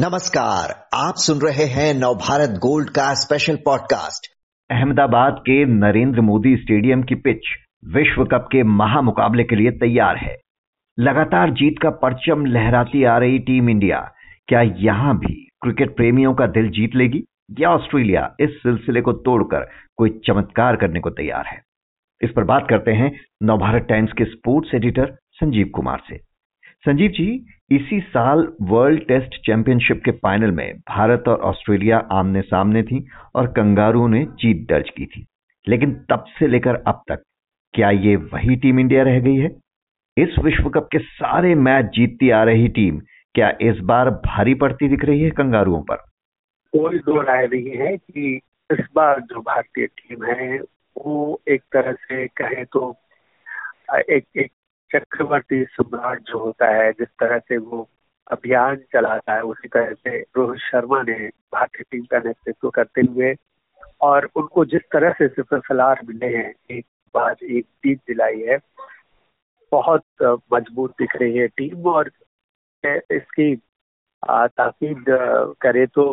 नमस्कार, आप सुन रहे हैं नवभारत गोल्ड का स्पेशल पॉडकास्ट अहमदाबाद के नरेंद्र मोदी स्टेडियम की पिच विश्व कप के महामुकाबले के लिए तैयार है। लगातार जीत का परचम लहराती आ रही टीम इंडिया। क्या यहाँ भी क्रिकेट प्रेमियों का दिल जीत लेगी? या ऑस्ट्रेलिया इस सिलसिले को तोड़कर कोई चमत्कार करने को तैयार है? इस पर बात करते हैं नवभारत टाइम्स के स्पोर्ट्स एडिटर संजीव कुमार से। संजीव जी, इसी साल वर्ल्ड टेस्ट चैंपियनशिप के फाइनल में भारत और ऑस्ट्रेलिया आमने सामने थी और कंगारू ने जीत दर्ज की थी। लेकिन तब से लेकर अब तक क्या ये वही टीम इंडिया रह गई है? इस विश्व कप के सारे मैच जीतती आ रही टीम क्या इस बार भारी पड़ती दिख रही है कंगारुओं पर? कोई दो राय नहीं है कि इस बार जो भारतीय टीम है, वो एक तरह से कहे तो एक एक चक्रवर्ती सम्राट जो होता है, जिस तरह से वो अभियान चलाता है, उसी तरह से रोहित शर्मा ने भारतीय टीम का नेतृत्व करते हुए और उनको जिस तरह से सिफर मिले हैं, एक बाद एक जीत दिलाई है, बहुत मज़बूत दिख रही है टीम और इसकी ताकीद करे तो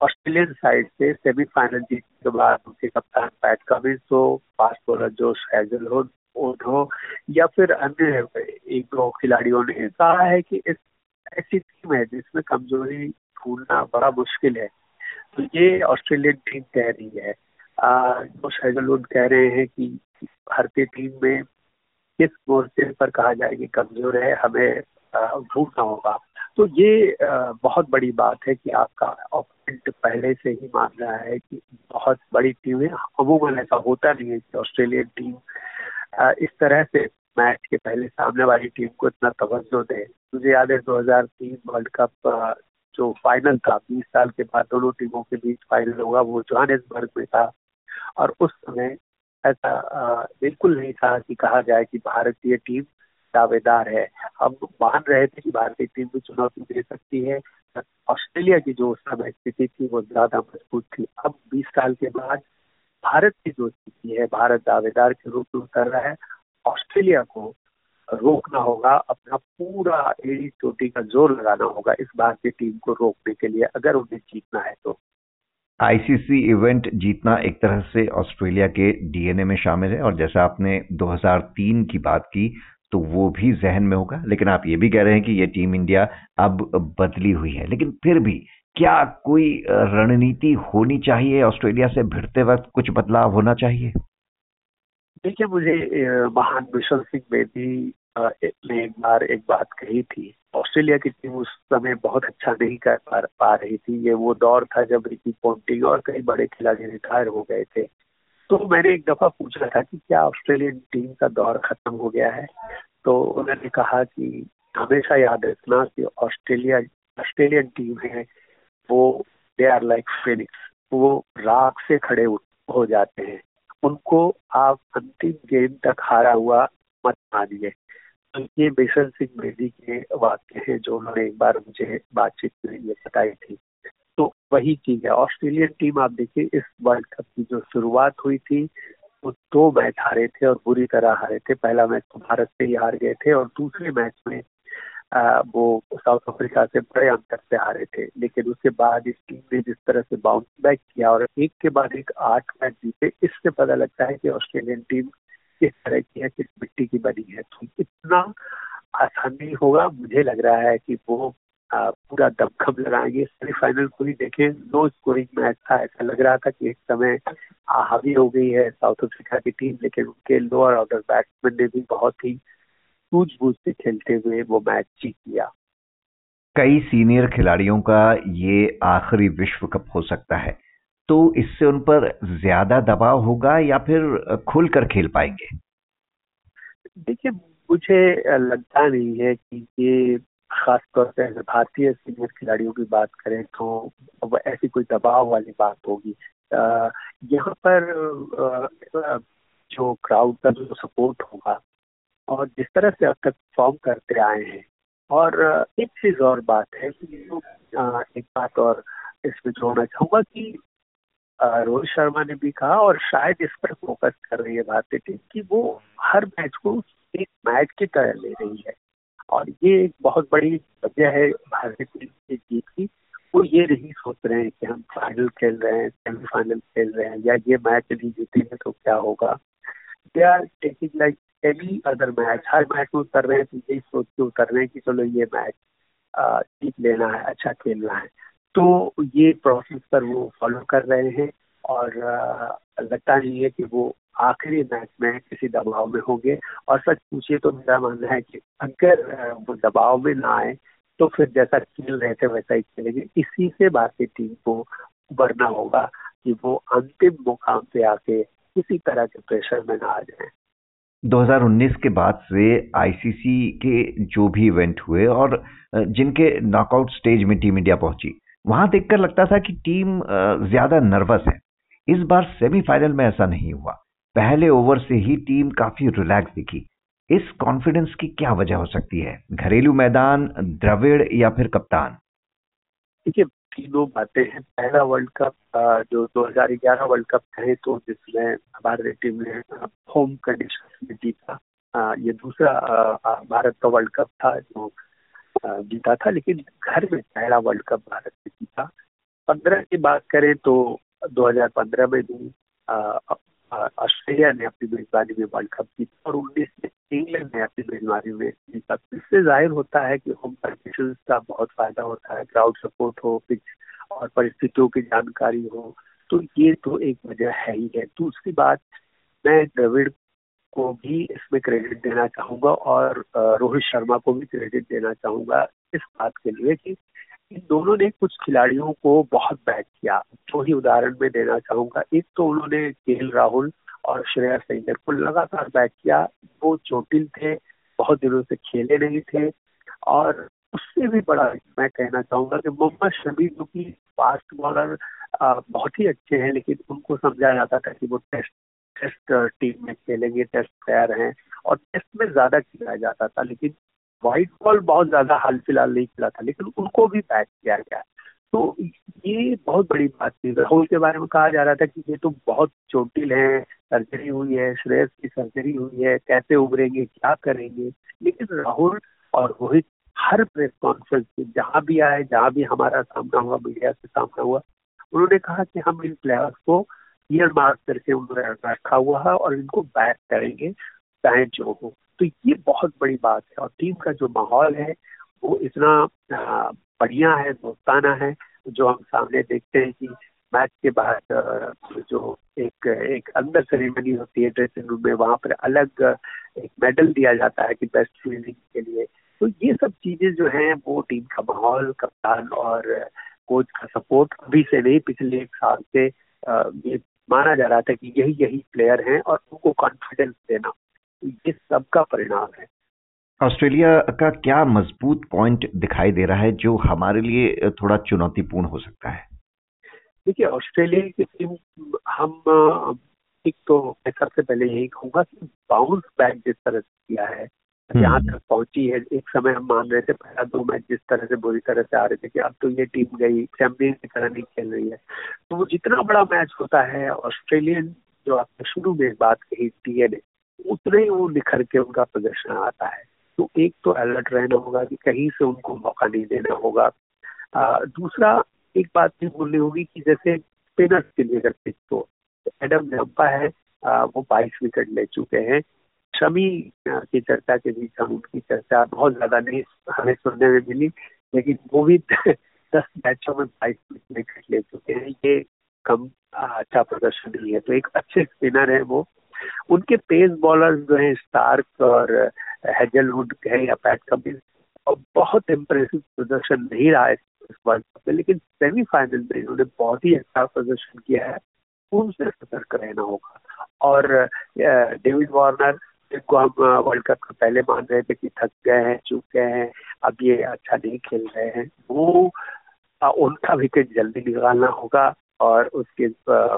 ऑस्ट्रेलियन साइड से सेमीफाइनल जीतने के बाद उनके कप्तान पैट कमिंस हो फास्ट बॉलर जोश हैजल हो हो या फिर अन्य एक दो खिलाड़ियों ने कहा है कि इस ऐसी टीम है जिसमें कमज़ोरी ढूंढना बड़ा मुश्किल है। तो ये ऑस्ट्रेलियन टीम कह रही है। जो शहजलून कह रहे हैं कि भारतीय टीम में किस मोर्चे पर कहा जाए कि कमज़ोर है, हमें ढूंढना होगा। तो ये बहुत बड़ी बात है कि आपका ऑपोनेंट पहले से ही मान रहा है कि बहुत बड़ी टीम है। अमूमन ऐसा होता नहीं है कि ऑस्ट्रेलियन टीम इस तरह से मैच के पहले सामने वाली टीम को इतना तवज्जो दे। मुझे याद है 2003 वर्ल्ड कप जो फाइनल था 20 साल के बाद दोनों टीमों के बीच फाइनल होगा वो जोहानिसबर्ग में था। और उस समय ऐसा बिल्कुल नहीं था कि कहा जाए कि भारतीय टीम दावेदार है। हम मान रहे थे कि भारतीय टीम भी चुनौती दे सकती है। ऑस्ट्रेलिया की जो उस समय स्थिति थी, वो ज़्यादा मज़बूत थी। अब 20 साल के बाद भारत की जो स्थिति है, भारत दावेदार के रूप में उतर रहा है, ऑस्ट्रेलिया को रोकना होगा, अपना पूरा एड़ी चोटी का ज़ोर लगाना होगा इस भारतीय टीम को रोकने के लिए, अगर उन्हें जीतना है तो। आईसीसी इवेंट जीतना एक तरह से ऑस्ट्रेलिया के डीएनए में शामिल है, और जैसा आपने 2003 की बात की तो वो भी जहन में होगा। लेकिन आप ये भी कह रहे हैं कि ये टीम इंडिया अब बदली हुई है। लेकिन फिर भी क्या कोई रणनीति होनी चाहिए ऑस्ट्रेलिया से भिड़ते वक्त कुछ बदलाव होना चाहिए? देखिए मुझे महान विश्व सिंह बेदी ने एक बार एक बात कही थी। ऑस्ट्रेलिया की टीम उस समय बहुत अच्छा नहीं कर पा, पा रही थी। ये वो दौर था जब रिकी पोंटिंग और कई बड़े खिलाड़ी रिटायर हो गए थे। तो मैंने एक दफ़ा पूछा था कि क्या ऑस्ट्रेलियन टीम का दौर खत्म हो गया है? तो उन्होंने कहा कि हमेशा याद रखना कि ऑस्ट्रेलिया ऑस्ट्रेलियन टीम है। वो दे आर लाइक फिनिक्स वो राख से खड़े हो जाते हैं। उनको आप अंतिम गेम तक हारा हुआ मत मानिए। तो ये बेसन सिंह बेदी के वाक्य है जो उन्होंने एक बार मुझे बातचीत में ये बताई थी। तो वही चीज़ है। ऑस्ट्रेलियन टीम, आप देखिए, इस वर्ल्ड कप की जो शुरुआत हुई थी, वो दो मैच हारे थे और बुरी तरह हारे थे। पहला मैच तो भारत से ही हार गए थे और दूसरे मैच में वो साउथ अफ्रीका से बड़े अंतर से हारे थे। लेकिन उसके बाद इस टीम ने जिस तरह से बाउंस बैक किया और एक के बाद एक आठ मैच जीते इससे पता लगता है कि ऑस्ट्रेलियन टीम किस तरह की है किस मिट्टी की बनी है। तो इतना आसान होगा मुझे लग रहा है कि वो आ, पूरा दमखम लगाएँगे। सेमीफाइनल को ही देखें नो स्कोरिंग मैच था ऐसा लग रहा था कि एक समय हावी हो गई है साउथ अफ्रीका की टीम लेकिन उनके लोअर ऑर्डर बैट्समैन ने भी बहुत ही सूझबूझ से खेलते हुए वो मैच जीत लिया। कई सीनियर खिलाड़ियों का ये आखिरी विश्व कप हो सकता है। तो इससे उन पर ज़्यादा दबाव होगा या फिर खुलकर खेल पाएँगे? देखिए मुझे लगता नहीं है कि ये खासतौर से अगर भारतीय सीनियर खिलाड़ियों की बात करें तो अब ऐसी कोई दबाव वाली बात होगी। यहाँ पर आ, जो क्राउड का जो सपोर्ट होगा और जिस तरह से अब तक फॉर्म करते आए हैं। और एक चीज़ और बात है कि तो एक बात और इसमें जोड़ना चाहूँगा कि रोहित शर्मा ने भी कहा और शायद इस पर फोकस कर रही है भारतीय टीम कि वो हर मैच को एक मैच की तरह ले रही है। और ये एक बहुत बड़ी वजह है भारतीय टीम की जीत की। वो ये नहीं सोच रहे हैं कि हम फाइनल खेल रहे हैं सेमीफाइनल खेल रहे हैं या ये मैच नहीं जीतेंगे तो क्या होगा। They are taking like any other match her match में उतर रहे हैं तो यही सोच के उतर रहे हैं कि चलो ये मैच जीत लेना है अच्छा खेलना है। तो ये प्रोसेस पर वो फॉलो कर रहे हैं और लगता नहीं है कि वो आखिरी मैच में किसी दबाव में होंगे। और सच पूछिए तो मेरा मानना है कि अगर वो दबाव में ना आए तो फिर जैसा खेल रहे थे वैसा ही खेलेंगे। इसी से भारतीय टीम को उभरना होगा कि वो अंतिम मुकाम पे आके किसी तरह के प्रेशर में ना आ जाए। 2019 के बाद से आईसीसी के जो भी इवेंट हुए और जिनके नॉकआउट स्टेज में टीम इंडिया पहुँची, वहाँ देखकर लगता था कि टीम ज़्यादा नर्वस है। इस बार सेमीफाइनल में ऐसा नहीं हुआ। पहले ओवर से ही टीम काफ़ी रिलैक्स दिखी। इस कॉन्फिडेंस की क्या वजह हो सकती है? घरेलू मैदान, द्रविड़ या फिर कप्तान? देखिए तीनों बातें हैं। पहला वर्ल्ड कप जो 2011 वर्ल्ड कप है तो जिसमें भारतीय टीम ने होम कंडीशन में जीता। ये दूसरा भारत का वर्ल्ड कप था जो जीता था, लेकिन घर में पहला वर्ल्ड कप भारत ने जीता। पंद्रह की बात करें तो 2015 में भी ऑस्ट्रेलिया ने अपनी मेजबानी में वर्ल्ड कप जीता और उन्नीस में इंग्लैंड ने अपनी मेजबानी में इससे ज़ाहिर होता है कि होम कंडीशन का बहुत फ़ायदा होता है क्राउड सपोर्ट हो पिच और परिस्थितियों की जानकारी हो तो ये तो एक वजह है ही है। दूसरी बात, मैं द्रविड़ को भी इसमें क्रेडिट देना चाहूँगा और रोहित शर्मा को भी क्रेडिट देना चाहूँगा इस बात के लिए कि इन दोनों ने कुछ खिलाड़ियों को बहुत बैट किया। जो ही उदाहरण में देना चाहूँगा। एक तो उन्होंने के राहुल और श्रेयस अय्यर को लगातार बैट किया। वो चोटिल थे, बहुत दिनों से खेले नहीं थे और उससे भी बड़ा मैं कहना चाहूँगा कि मोहम्मद शमी, जो कि फास्ट बॉलर बहुत ही अच्छे हैं, लेकिन उनको समझा जाता था कि वो टेस्ट टेस्ट टीम में खेलेंगे, टेस्ट प्लेयर हैं और टेस्ट में ज़्यादा खिलाया जाता था। लेकिन व्हाइट बॉल बहुत ज़्यादा हाल फ़िलहाल नहीं खेला था, लेकिन उनको भी बैट किया गया। तो ये बहुत बड़ी बात थी। राहुल के बारे में कहा जा रहा था कि ये तो बहुत चोटिल है सर्जरी हुई है, श्रेयस की सर्जरी हुई है, कैसे उभरेंगे, क्या करेंगे? लेकिन राहुल और रोहित हर प्रेस कॉन्फ्रेंस में, जहाँ भी आए, जहाँ भी हमारा सामना हुआ मीडिया से सामना हुआ, उन्होंने कहा कि हम इन प्लेयर्स को ईयर मार्क करके उन्होंने रखा हुआ है और इनको बैक करेंगे। चाहे जो हो तो ये बहुत बड़ी बात है और टीम का जो माहौल है, वो इतना बढ़िया है, दोस्ताना है, जो हम सामने देखते हैं कि मैच के बाद जो एक एक अंदर सेरेमनी होती है ड्रेसिंग रूम में, वहाँ पर अलग, एक मेडल दिया जाता है कि बेस्ट फील्डिंग के लिए। तो ये सब चीज़ें जो हैं, वो टीम का माहौल, कप्तान और कोच का सपोर्ट अभी से नहीं, पिछले एक साल से ये माना जा रहा था कि यही यही प्लेयर हैं और उनको कॉन्फिडेंस देना। ये सबका परिणाम है। ऑस्ट्रेलिया का क्या मज़बूत पॉइंट दिखाई दे रहा है जो हमारे लिए थोड़ा चुनौतीपूर्ण हो सकता है? देखिए ऑस्ट्रेलिया की टीम हम एक तो मैं सबसे पहले यही कहूँगा कि बाउंस बैक जिस तरह से किया है यहाँ हम्म। तक पहुँची है एक समय हम मान रहे थे पहला दो मैच जिस तरह से बुरी तरह से आ रहे थे कि अब तो ये टीम गई चैंपियन की तरह नहीं खेल रही है। तो वो जितना बड़ा मैच होता है ऑस्ट्रेलियन जो आपने शुरू में बात कही डीएनए उतने ही वो निखर के उनका प्रदर्शन आता है। तो एक तो अलर्ट रहना होगा कि कहीं से उनको मौका नहीं देना होगा। आ, दूसरा एक बात भी बोलनी होगी कि जैसे स्पिनर्स के लिए पिच तो एडम जम्पा है आ, वो बाईस विकेट ले चुके हैं। शमी की चर्चा के बीच हम उनकी चर्चा बहुत ज़्यादा नहीं हमें सुनने में मिली लेकिन वो भी दस मैचों में बाईस विकेट ले चुके हैं। ये कम अच्छा प्रदर्शन नहीं है। तो एक अच्छे स्पिनर है वो। उनके पेस बॉलर जो है स्टार्क और हेजलवुड है या पैट कमिंस बहुत इम्प्रेसिव प्रदर्शन नहीं रहा है इस वर्ल्ड कप में, लेकिन सेमीफाइनल में इन्होंने बहुत ही अच्छा प्रदर्शन किया है। उनसे सतर्क रहना होगा। और डेविड वार्नर जिनको हम वर्ल्ड कप का पहले मान रहे थे कि थक गए हैं, चूक गए हैं, अब ये अच्छा नहीं खेल रहे हैं। वो उनका विकेट जल्दी निकालना होगा। और उसके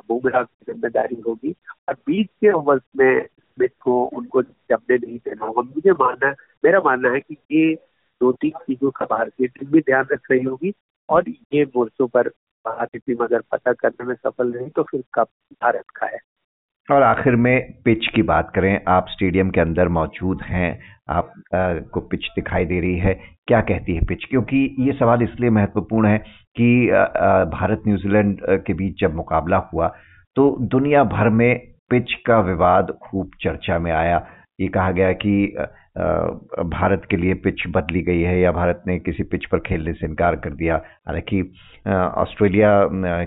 बुमराह की ज़िम्मेदारी होगी। और बीच के ओवर्स में स्मिथ को, उनको जमने नहीं देना होगा। मुझे मानना, मेरा मानना है कि ये दो तीन चीज़ों का भारतीय टीम भी ध्यान रख रही होगी। और ये मोर्चों पर भारतीय टीम अगर पता करने में सफल रही तो फिर कप भारत का है। और आखिर में पिच की बात करें आप स्टेडियम के अंदर मौजूद हैं आप आ, को पिच दिखाई दे रही है क्या कहती है पिच? क्योंकि ये सवाल इसलिए महत्वपूर्ण है कि आ, भारत न्यूजीलैंड के बीच जब मुकाबला हुआ तो दुनिया भर में पिच का विवाद खूब चर्चा में आया। ये कहा गया कि भारत के लिए पिच बदली गई है या भारत ने किसी पिच पर खेलने से इनकार कर दिया। हालाँकि ऑस्ट्रेलिया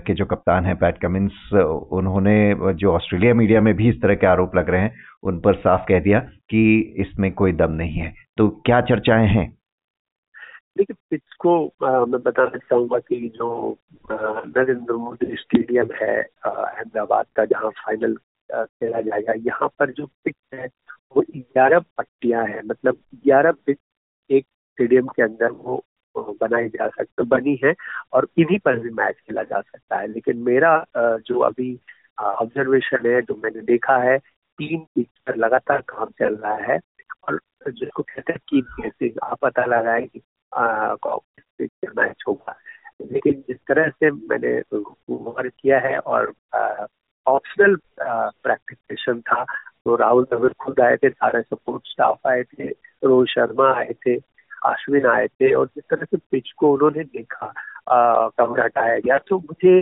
के जो कप्तान हैं पैट कमिंस उन्होंने जो ऑस्ट्रेलिया मीडिया में भी इस तरह के आरोप लग रहे हैं उन पर साफ़ कह दिया कि इसमें कोई दम नहीं है। तो क्या चर्चाएँ हैं? देखिए पिच को आ, मैं बताना चाहूँगा कि जो नरेंद्र मोदी स्टेडियम है अहमदाबाद का जहाँ फाइनल खेला जाएगा यहाँ पर जो पिच है वो ग्यारह पट्टियाँ हैं मतलब ग्यारह पिच एक स्टेडियम के अंदर वो बनाई जा सकती बनी है और इन्हीं पर भी मैच खेला जा सकता है। लेकिन मेरा जो अभी ऑब्जर्वेशन है, जो मैंने देखा है, तीन पिच पर लगातार काम चल रहा है और जिसको कहते हैं गेसिंग आप पता लगाए कि पिच पर मैच होगा। लेकिन जिस तरह से मैंने वर्क किया है और ऑप्शनल प्रैक्टिस सेशन था तो राहुल द्रविड़ खुद आए थे, सारे सपोर्ट स्टाफ आए थे, रोहित शर्मा आए थे, अश्विन आए थे और जिस तरह से पिच को उन्होंने देखा कवर हटाया गया तो मुझे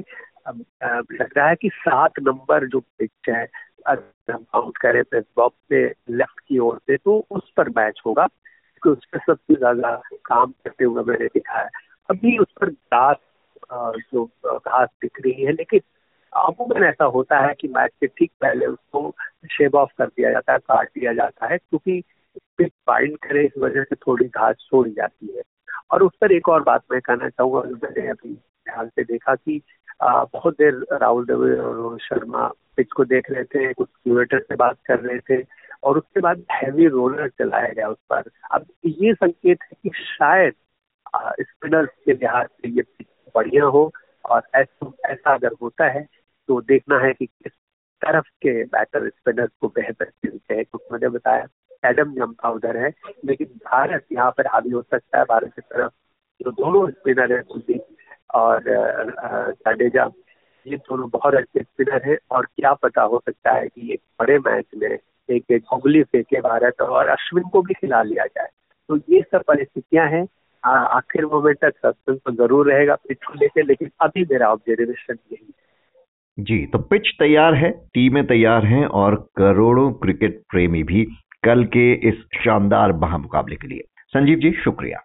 लग रहा है कि सात नंबर जो पिच है हम काउंट करें प्रेस बॉक्स से लेफ़्ट की ओर से तो उस पर मैच होगा, क्योंकि उस पर सबसे ज़्यादा काम करते हुए मैंने देखा है। अभी उस पर घास जो घास दिख रही है, लेकिन अमूमन ऐसा होता है कि मैच के ठीक पहले उसको शेव ऑफ़ कर दिया जाता है काट दिया जाता है क्योंकि बाइंड करे इस वजह से थोड़ी घास छोड़ी जाती है। और उस पर एक और बात मैं कहना चाहूँगा मैंने अभी ध्यान से देखा कि आ, बहुत देर राहुल द्रविड़ और रोहित शर्मा पिच को देख रहे थे कुछ क्यूरेटर से बात कर रहे थे और उसके बाद हैवी रोलर चलाया गया उस पर। अब ये संकेत है कि शायद स्पिनर्स के लिहाज से ये पिच बढ़िया हो और ऐसा ऐसा अगर होता है तो देखना है कि किस तरफ़ के बैटर स्पिनर को बेहतर खेलते हैं क्योंकि मैंने बताया एडम जम्पा उधर है, लेकिन भारत यहाँ पर हावी हो सकता है, भारत की तरफ़ जो दोनों स्पिनर है कुलदीप और जाडेजा ये दोनों बहुत अच्छे स्पिनर है, और क्या पता हो सकता है कि एक बड़े मैच में एक एक उंगली फेंके भारत और अश्विन को भी खिला लिया जाए। तो ये सब परिस्थितियाँ हैं आखिर मोमेंट तक सस्पेंस तो ज़रूर रहेगा पिच को लेकर लेकिन अभी मेरा ऑब्जर्वेशन यही है। जी तो पिच तैयार है टीमें तैयार हैं और करोड़ों क्रिकेट प्रेमी भी कल के इस शानदार महामुकाबले के लिए। संजीव जी, शुक्रिया।